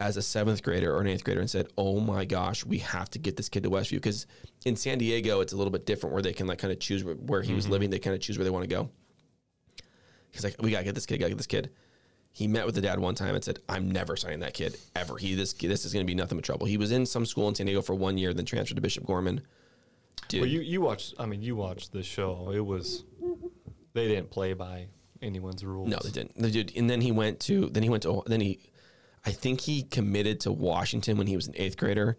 as a seventh grader or an eighth grader and said, "Oh my gosh, we have to get this kid to Westview." Because in San Diego, it's a little bit different where they can like kind of choose where, where he was mm-hmm. living. They kind of choose where they want to go. He's like, "We gotta get this kid. Gotta get this kid." He met with the dad one time and said, "I'm never signing that kid ever. He this this is gonna be nothing but trouble." He was in some school in San Diego for one year, then transferred to Bishop Gorman. Dude, Well, you you watched. I mean, you watched the show. It was. They didn't play by anyone's rules. No, they didn't. They did. And then he went to then he went to then he I think he committed to Washington when he was an eighth grader.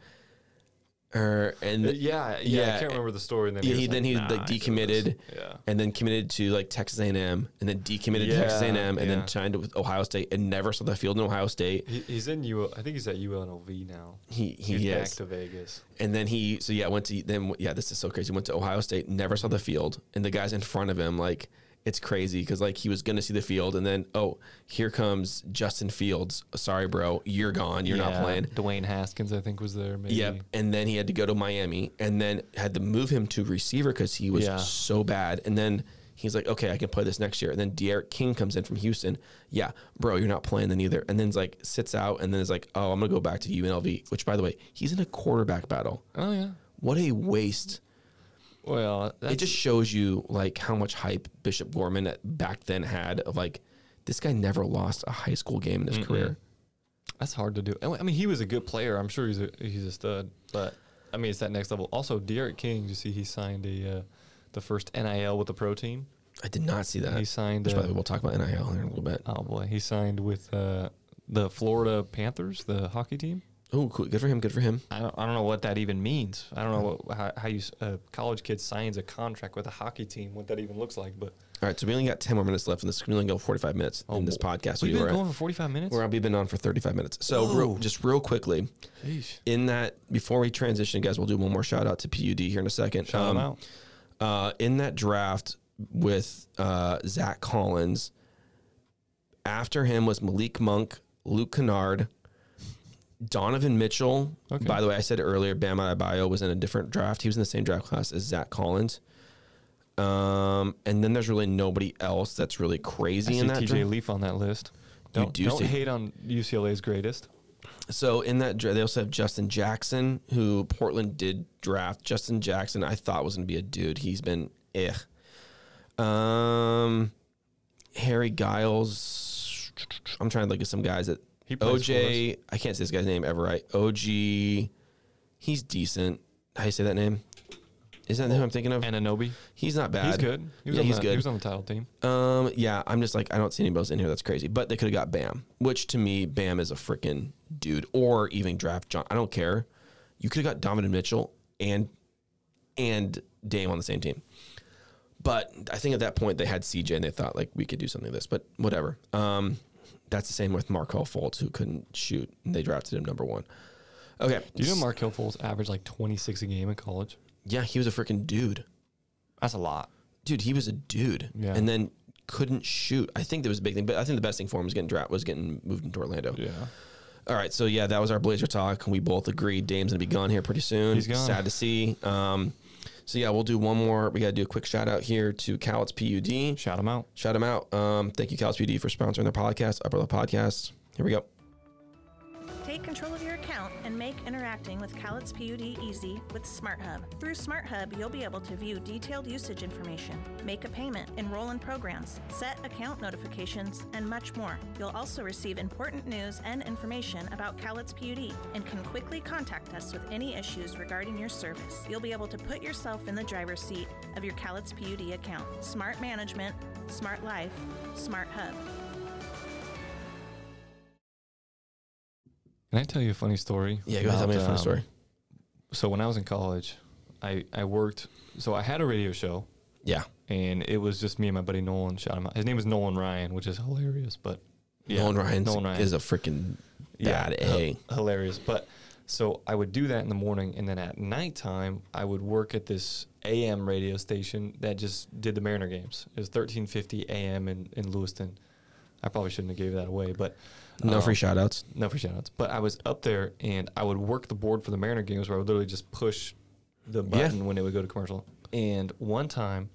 Or and Uh, yeah, yeah, I can't remember the story. And then yeah, he, he, then he "Nah, like I can do decommitted. Yeah. and then committed to like Texas A&M, and then decommitted to Texas A&M, and yeah. then signed with Ohio State, and never saw the field in Ohio State. He, he's in U. I think he's at UNLV now. He he he's back to Vegas. and then he so yeah went to then yeah this is so crazy. Went to Ohio State, never saw the field, and the guys in front of him like it's crazy because like he was gonna see the field, and then oh here comes Justin Fields. Sorry, bro, you're gone. You're not playing. Dwayne Haskins, I think, was there. Maybe. Yep. And then he had to go to Miami and then had to move him to receiver because he was Yeah. so bad. And then He's like, okay, I can play this next year. And then D'Eriq King comes in from Houston. Yeah, bro, you're not playing then either. And then it's like sits out and then is like, oh, I'm gonna go back to UNLV. Which, by the way, he's in a quarterback battle. Oh yeah. What a waste. Well, it just shows you like how much hype Bishop Gorman back then had of like this guy never lost a high school game in his career. that's hard to do. I mean, he was a good player. I'm sure he's a he's a stud, but I mean, it's that next level. Also, D'Eriq King. You see, he signed a uh, the first NIL with the pro team. I did not see that. He signed. Which, by Uh, the way, we'll talk about NIL here in a little bit. oh boy, he signed with uh, the Florida Panthers, the hockey team. Oh, cool. Good for him. Good for him. I don't, I don't know what that even means. I don't know what, how, how you a college kid signs a contract with a hockey team. What that even looks like. But All right, so we only got 10 more minutes left in this. We only go 45 minutes in this podcast. We've you been were going for 45 minutes. we're, we've been on for 35 minutes. So real, just real quickly, Sheesh. in that, before we transition, guys, we'll do one more shout out to PUD here in a second. Shout Um, out. uh, in that draft with uh, Zach Collins, after him was Malik Monk, Luke Kennard, Donovan Mitchell. Okay. By the way, I said earlier, Bam Adebayo was in a different draft. He was in the same draft class as Zach Collins. Um, and then there's really nobody else that's really I crazy see in that TJ draft. Leaf on that list. You Don't, do don't see- hate on UCLA's greatest. So in that dra- they also have Justin Jackson, who Portland did draft. Justin Jackson, I thought was going to be a dude. He's been eh. Um, Harry Giles. I'm trying to look at some guys that He plays OJ. I can't say this guy's name ever right. OG. He's decent. How you say that name? Is that who I'm thinking of? Anunoby. He's not bad. He's good. He was Yeah, on he's the, good. He was on the title team. Um, yeah, I'm just like I don't see anybody else in here that's crazy. But they could have got Bam, which to me, Bam is a freaking dude, or even draft John. I don't care. You could have got Donovan Mitchell and and Dame on the same team. But I think at that point they had CJ and they thought like we could do something like this. But whatever. Um, that's the same with Markelle Fultz who couldn't shoot. And they drafted him number one. Okay. Do you know Markelle Fultz averaged like 26 a game in college? Yeah, he was a freaking dude. That's a lot. dude, he was a dude, Yeah. and then couldn't shoot. I think that was a big thing, but I think the best thing for him was getting draft was getting moved into Orlando. Yeah. All right, so yeah, that was our Blazer talk. We both agreed Dame's gonna be gone here pretty soon. He's gone. Sad to see. Um, so yeah, we'll do one more. We got to do a quick shout out here to Cowlitz PUD. Shout him out. Shout him out. Um, thank you, Cowlitz PUD, for sponsoring their podcast, Upper Left Podcast. Here we go. Take control of your account and make interacting with Cowlitz PUD easy with SmartHub. Through SmartHub, you'll be able to view detailed usage information, make a payment, enroll in programs, set account notifications, and much more. You'll also receive important news and information about Cowlitz PUD and can quickly contact us with any issues regarding your service. You'll be able to put yourself in the driver's seat of your Cowlitz PUD account. Smart management, smart life, smart hub. Can I tell you a funny story? Yeah, go ahead. Tell me a funny um, story. So when I was in college, I, I worked. So I had a radio show, Yeah. and it was just me and my buddy Nolan. Shout him out. His name is Nolan Ryan, which is hilarious. But yeah, Nolan Ryan's Nolan Ryan is a freaking bad Yeah, A. h- hilarious. But so I would do that in the morning, and then at nighttime, I would work at this AM radio station that just did the Mariner games. It was 1350 AM in, in Lewiston. I probably shouldn't have gave that away, but No um, free shout outs. no free shoutouts. But I was up there, and I would work the board for the Mariner games, where I would literally just push the Yeah. button when it would go to commercial. And one time,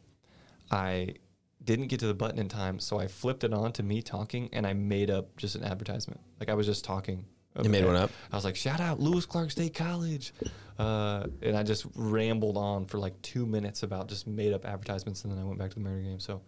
I didn't get to the button in time, so I flipped it on to me talking, and I made up just an advertisement. Like I was just talking. You made one up? I was like, "Shout out Lewis Clark State College," uh, and I just rambled on for like two minutes about just made up advertisements, and then I went back to the Mariner game. So,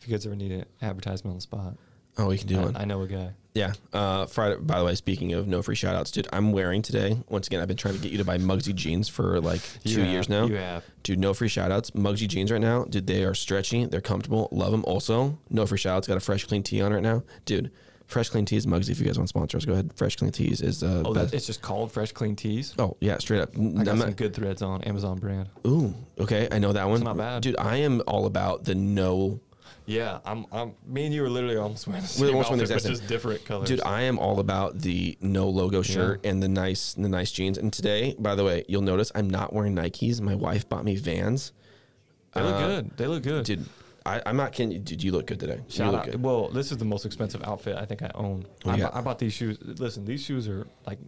if you guys ever need an advertisement on the spot, Oh, we can do I, one. I know a guy. Yeah. Uh, Friday. By the way, speaking of no free shout outs, dude, I'm wearing today. Once again, I've been trying to get you to buy Mugsy jeans for like two have- years now. You have. Dude, no free shout outs. Mugsy jeans right now, dude, they are stretchy. They're comfortable. Love them. Also, no free shout outs. Got a fresh, clean tee on right now. Dude, fresh, clean tees, Mugsy, if you guys want sponsors, go ahead. Fresh, clean tees is uh, Oh, best. it's just called Fresh Clean Tees. Oh, yeah, straight up. I got I'm some not- good threads on Amazon brand. Ooh, okay. I know that one. not bad. Dude, I am all about the no Yeah, I'm. I'm. Me and you are literally almost wearing the We're same almost the outfit, but same. just different colors. Dude, I am all about the no logo shirt and the nice the nice jeans. And today, by the way, you'll notice I'm not wearing Nikes. My wife bought me Vans. they look uh, good. They look good. Dude, I, I'm not kidding. you. Dude, you look good today. you Shout look out. good. Well, this is the most expensive outfit I think I own. I, bu- I bought these shoes. Listen, these shoes are like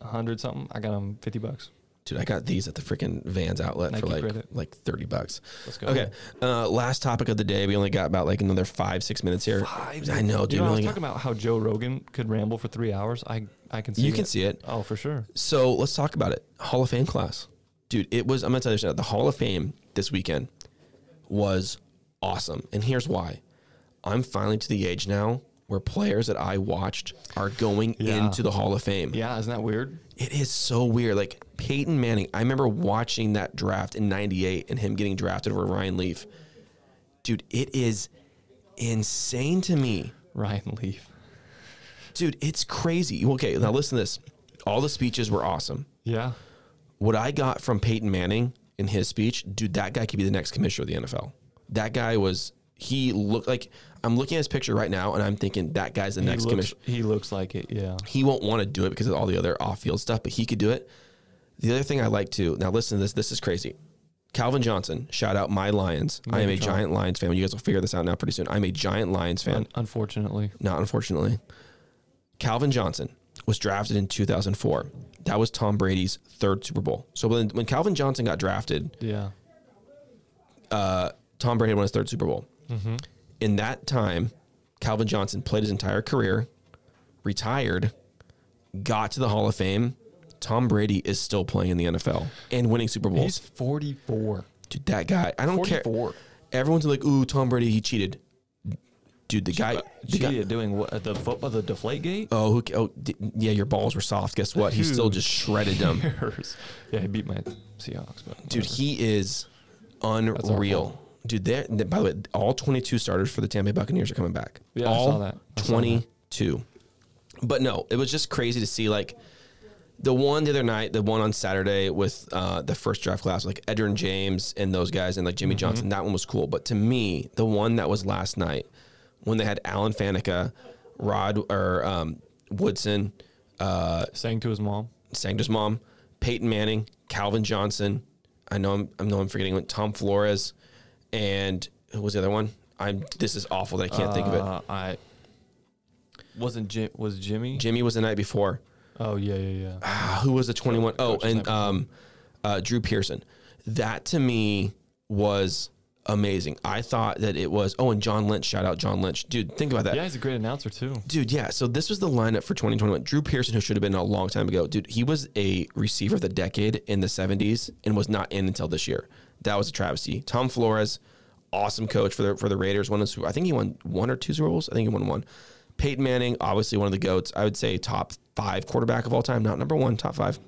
a hundred something. I got them fifty bucks. Dude, I got these at the freaking Vans outlet for like credit. like thirty bucks. Let's go. Okay, uh, last topic of the day. We only got about like another five six minutes here. Five. I know, dude. You know, we I was talking about how Joe Rogan could ramble for three hours. I I can see. It. You can see it. Oh, for sure. So let's talk about it. Hall of Fame class, dude. It was. I'm gonna tell you something. The Hall of Fame this weekend was awesome, and here's why. I'm finally to the age now where players that I watched are going Yeah. into the Hall of Fame. Yeah, isn't that weird? It is so weird. Like Peyton Manning, I remember watching that draft in '98 and him getting drafted over Ryan Leaf. Dude, it is insane to me. Ryan Leaf. Dude, it's crazy. Okay, now listen to this. All the speeches were awesome. Yeah. What I got from Peyton Manning in his speech, dude, that guy could be the next commissioner of the NFL. That guy was, he looked like, I'm looking at his picture right now and I'm thinking that guy's the He next looks, commissioner. he looks like it. Yeah. He won't want to do it because of all the other off field stuff, but he could do it. The other thing I like too, now listen to this, this is crazy. Calvin Johnson, shout out my Lions. I am a giant Lions fan. You guys will figure this out now pretty soon. I'm a giant Lions fan. Un- unfortunately. Not unfortunately. Calvin Johnson was drafted in 2004. That was Tom Brady's third Super Bowl. So when, when Calvin Johnson got drafted, Yeah. uh, Tom Brady won his third Super Bowl. In that time, Calvin Johnson played his entire career, retired, got to the Hall of Fame. Tom Brady is still playing in the NFL and winning Super Bowls. He's 44. Dude, that guy, I don't care. 44. Everyone's like, "Ooh, Tom Brady, he cheated." Dude, the guy, the guy doing what? The football, the deflate gate? Oh, who, oh, d- yeah, your balls were soft. Guess what? He still just shredded them. yeah, he beat my Seahawks. But Dude, whatever. he is unreal. Dude, they're, by the way, all 22 starters for the Tampa Bay Buccaneers are coming back. Yeah, I saw that. I saw that. 22. But no, it was just crazy to see like the one the other night, the one on Saturday with uh, the first draft class, like Edgerrin James and those guys, and like Jimmy Mm-hmm. Johnson. That one was cool. But to me, the one that was last night when they had Alan Faneca, Rod or um, Woodson, uh, sang to his mom. sang to his mom, Peyton Manning, Calvin Johnson. I know I'm, I know I'm forgetting. Tom Flores, and who was the other one? I'm. This is awful that I can't think of it. Uh, I wasn't Jim. Was Jimmy? Jimmy was the night before. Oh yeah, yeah, yeah. Ah, who was the 21? Oh, and um, uh, Drew Pearson. That to me was amazing. I thought that it was. Oh, and John Lynch. Shout out John Lynch, dude. Think about that. Yeah, he's a great announcer too. Dude, yeah. So this was the lineup for 2021. Drew Pearson, who should have been a long time ago, dude, he was a receiver of the decade in the 70s and was not in until this year. That was a travesty. Tom Flores, awesome coach for the for the Raiders. Won Super- I think he won one or two Super Bowls. I think he won one. Peyton Manning, obviously one of the goats. I would say top five quarterback of all time, not number one, top five.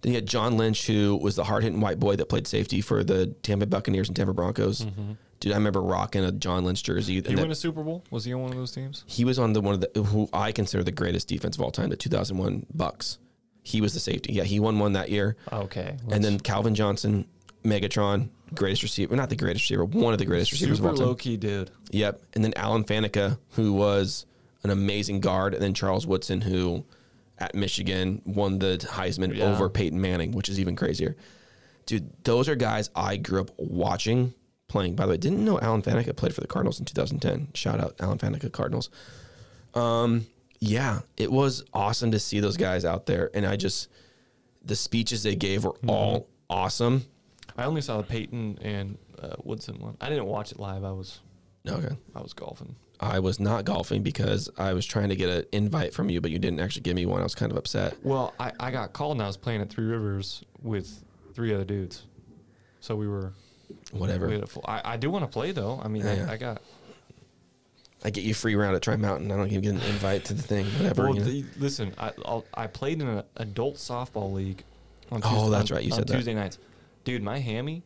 Then you had John Lynch, who was the hard hitting white boy that played safety for the Tampa Buccaneers and Denver Broncos. Mm-hmm. Dude, I remember rocking a John Lynch jersey. He and that- win a Super Bowl? Was he on one of those teams? he was on the one of the who I consider the greatest defense of all time, the 2001 Bucs. He was the safety. Yeah, he won one that year. Okay. and then Calvin Johnson, Megatron, greatest receiver, not the greatest receiver, one of the greatest receivers super of all time. low key dude. Yep. And then Alan Faneca, who was an amazing guard, and then Charles Woodson, who at Michigan won the Heisman Yeah. over Peyton Manning, which is even crazier. Dude, those are guys I grew up watching playing. By the way, didn't know Alan Faneca played for the Cardinals in 2010. Shout out Alan Faneca Cardinals. Um, yeah, it was awesome to see those guys out there, and I just the speeches they gave were all awesome. I only saw the Peyton and uh, Woodson one. I didn't watch it live. I was Okay. I was golfing. I was not golfing because I was trying to get an invite from you, but you didn't actually give me one. I was kind of upset. Well, I, I got called and I was playing at Three Rivers with three other dudes. So we were Whatever. we full, I, I do want to play though. I mean, Yeah. I, I got I get you free round at Tri Mountain. I don't even get an invite to the thing. Whatever. Well, you know? the, listen, I I'll, I played in an adult softball league. On Oh, that's on- right, you on said that. Tuesday nights, dude. My hammy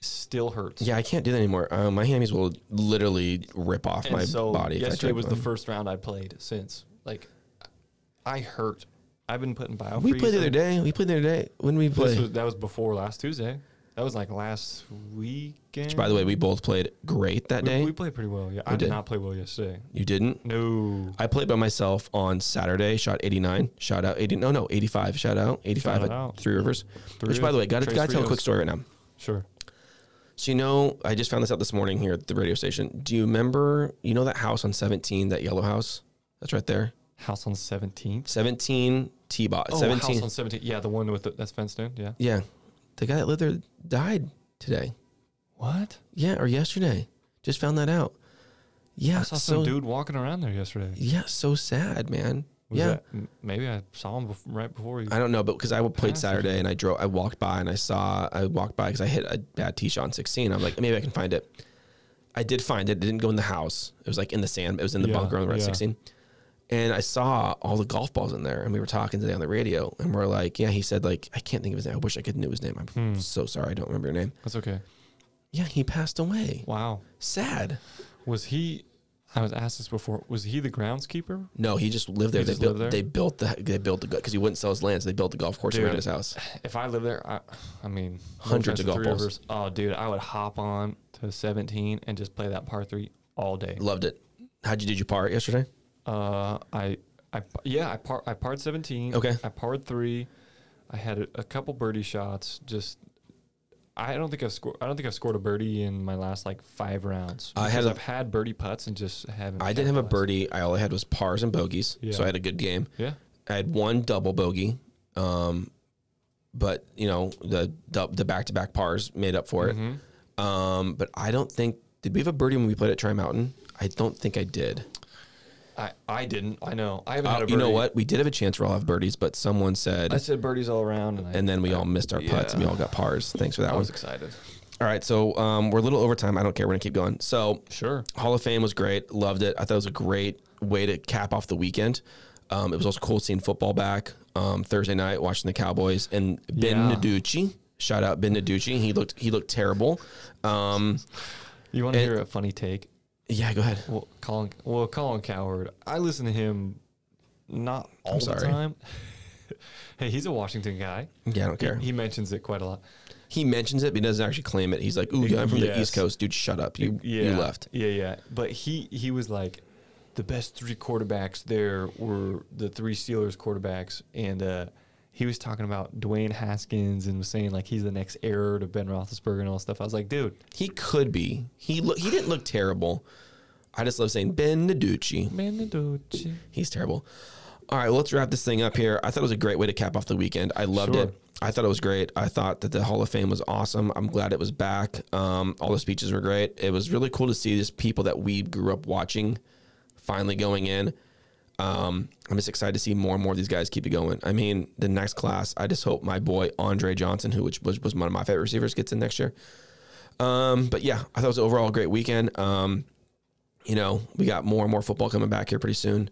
still hurts. yeah, I can't do that anymore. Um, my hammies will literally rip off And my so body. if I yesterday try was to the first round I played since. Like, I hurt. I've been putting bio. We played the other day. We played the other day. When we This played. was, that was before last Tuesday. That was like last weekend. Which, by the way, we both played great that we, day. we played pretty well. Yeah, I We did did. not play well yesterday. you didn't. No. I played by myself on Saturday. Shot 89. Shout out 80. No, no, 85. Shout out 85 at out. Three Rivers. Three Which, by the way, got to tell a quick story right now. Sure. So you know, I just found this out this morning here at the radio station. Do you remember? You know that house on 17, that yellow house that's right there, House on 17th. 17 T-Bot, Oh, 17. house on 17. Yeah, the one with the, that's fenced in. Yeah. yeah, the guy that lived there died today. What? Yeah, or yesterday. Just found that out. Yeah, I saw so some dude walking around there yesterday. yeah, so sad, man. Was yeah, that- maybe I saw him bef- right before he. I don't know, but because I played Saturday and I drove, I walked by and I saw, I walked by because I hit a bad tee shot on 16. I'm like, maybe I can find it. I did find it. It didn't go in the house. It was like in the sand. It was in the Yeah, bunker on the right yeah. 16. And I saw all the golf balls in there. And we were talking today on the radio. And we're like, yeah, he said, like, I can't think of his name. I wish I could know his name. I'm Hmm. so sorry. I don't remember your name. That's okay. Yeah, he passed away. Wow. Sad. Was he? I was asked this before. Was he the groundskeeper? No, he just lived there. They built. lived there? They built the. They built the because he wouldn't sell his land, so they built the golf course Dude, around his house. If I lived there, I, I mean, Hundreds of golf balls. Oh, dude, I would hop on to 17 and just play that par three all day. Loved it. How'd you did you par yesterday? Uh, I, I, yeah, I par, I parred 17. Okay. I parred three. I had a, a couple birdie shots. Just, I don't think I've scored. I don't think I've scored a birdie in my last like five rounds. I had a- I've had birdie putts and just haven't. I didn't have a birdie. I all I had was pars and bogeys, Yeah. so I had a good game. Yeah. I had one double bogey, um, but you know the the back to back pars made up for it. Mhm. Um, but I don't think did we have a birdie when we played at Tri Mountain? I don't think I did. I, I didn't. I know. I haven't Uh, had a birdie. you know what? We did have a chance for all have birdies, but someone said, I said birdies all around, and, I, and then we all missed our putts and we all got pars. Thanks for that I one. was excited. All right, so um, we're a little over time. I don't care. We're gonna keep going. So Sure. Hall of Fame was great. Loved it. I thought it was a great way to cap off the weekend. Um, it was also cool seeing football back um, Thursday night, watching the Cowboys and Ben Yeah. DiNucci. Shout out Ben DiNucci. He looked he looked terrible. Um, You want to hear a funny take? Yeah, go ahead. Well, Colin. Well, Colin Cowherd. I listen to him not all the sorry. time. <laughs> hey, he's a Washington guy. Yeah, I don't care. he mentions it quite a lot. He mentions it, but he doesn't actually claim it. He's like, "Ooh, yeah, I'm from the Yes. East Coast, dude. Shut up. You yeah, you left." Yeah, yeah. But he he was like, the best three quarterbacks there were the three Steelers quarterbacks, and uh, he was talking about Dwayne Haskins and was saying like he's the next heir to Ben Roethlisberger and all this stuff. I was like, dude, He could be. He look. He didn't look terrible. I just love saying Ben DiNucci. man, DiNucci. He's terrible. All right, well, let's wrap this thing up here. I thought it was a great way to cap off the weekend. I loved Sure. it. I thought it was great. I thought that the Hall of Fame was awesome. I'm glad it was back. Um, all the speeches were great. It was really cool to see just people that we grew up watching finally going in. Um, I'm just excited to see more and more of these guys keep it going. I mean, the next class, I just hope my boy Andre Johnson, who which was, was one of my favorite receivers, gets in next year. Um, but yeah, I thought it was overall a great weekend. Um, you know, we got more and more football coming back here pretty soon.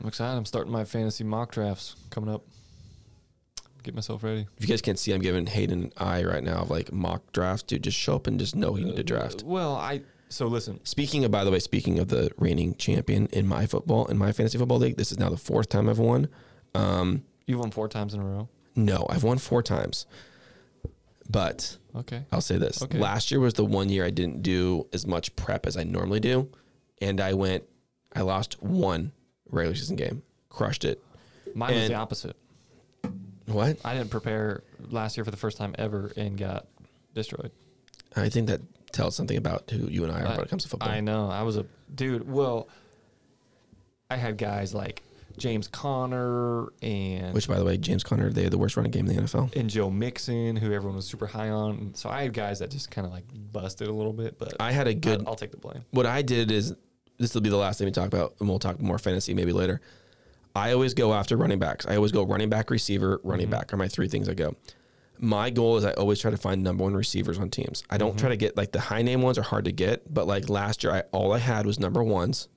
I'm excited. I'm starting my fantasy mock drafts coming up. Get myself ready. If you guys can't see, I'm giving Hayden an eye right now of like mock drafts. Dude, just show up and just know he need to draft. Well, I so listen. Speaking of, by the way, speaking of the reigning champion in my football, in my fantasy football league, this is now the fourth time I've won. Um, You've won four times in a row. no, I've won four times. But Okay. I'll say this: Okay. last year was the one year I didn't do as much prep as I normally do, and I went, I lost one regular season game, crushed it. Mine was the opposite. What? I didn't prepare last year for the first time ever and got destroyed. I think that tells something about who you and I are when it comes to football. I know. I was a dude. Well, I had guys like James Conner and Which, by the way, James Conner, they had the worst running game in the NFL. and Joe Mixon, who everyone was super high on. So I had guys that just kind of like busted a little bit, but I had a good. I'll, I'll take the blame. what I did is this will be the last thing we talk about, and we'll talk more fantasy maybe later. I always go after running backs. I always go running back, receiver, running back are my three things I go. My goal is I always try to find number one receivers on teams. I don't try to get like the high name ones are hard to get, but like last year, I all I had was number ones.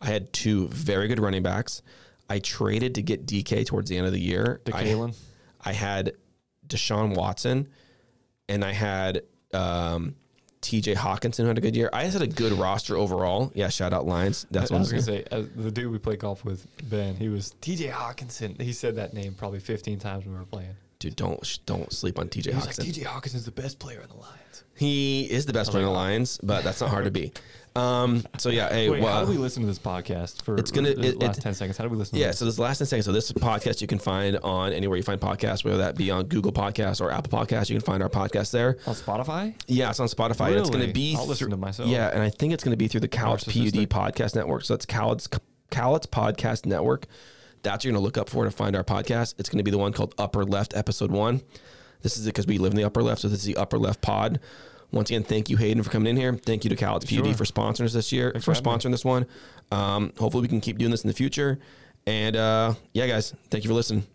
I had two very good running backs. I traded to get DK towards the end of the year. I- I had Deshaun Watson and I had um, TJ Hockenson who had a good year. I just had a good roster overall. Yeah, shout out Lions. That's I, what I was gonna say uh, the dude we played golf with, Ben. He was TJ Hockenson. He said that name probably 15 times when we were playing. Dude, don't don't sleep on TJ He was like, Hockenson. TJ Hockenson's the best player in the Lions. he is the best player in the Lions, but that's not hard to be. Um, so yeah, hey, Wait, how do we listen to this podcast for It's gonna- the it- last it- 10 seconds? How do we listen to yeah, this? so this last 10 seconds, So this podcast you can find on anywhere you find podcasts, whether that be on Google Podcasts or Apple Podcasts. You can find our podcast there. On Spotify? Yeah, it's on Spotify. and It's going to be I'll listen to myself. Yeah, and I think it's going to be through the Cowlitz PUD Podcast Network. So it's Cowlitz Cowlitz Podcast Network. That's what you're going to look up for to find our podcast. It's going to be the one called Upper Left Episode One. This is it because we live in the upper left, so this is the Upper Left Pod. Once again, thank you, Hayden, for coming in here. Thank you to Cowlitz PUD Sure. for sponsoring us this year, Thanks for having me. sponsoring this one. Um, hopefully, we can keep doing this in the future. And uh, yeah, guys, thank you for listening.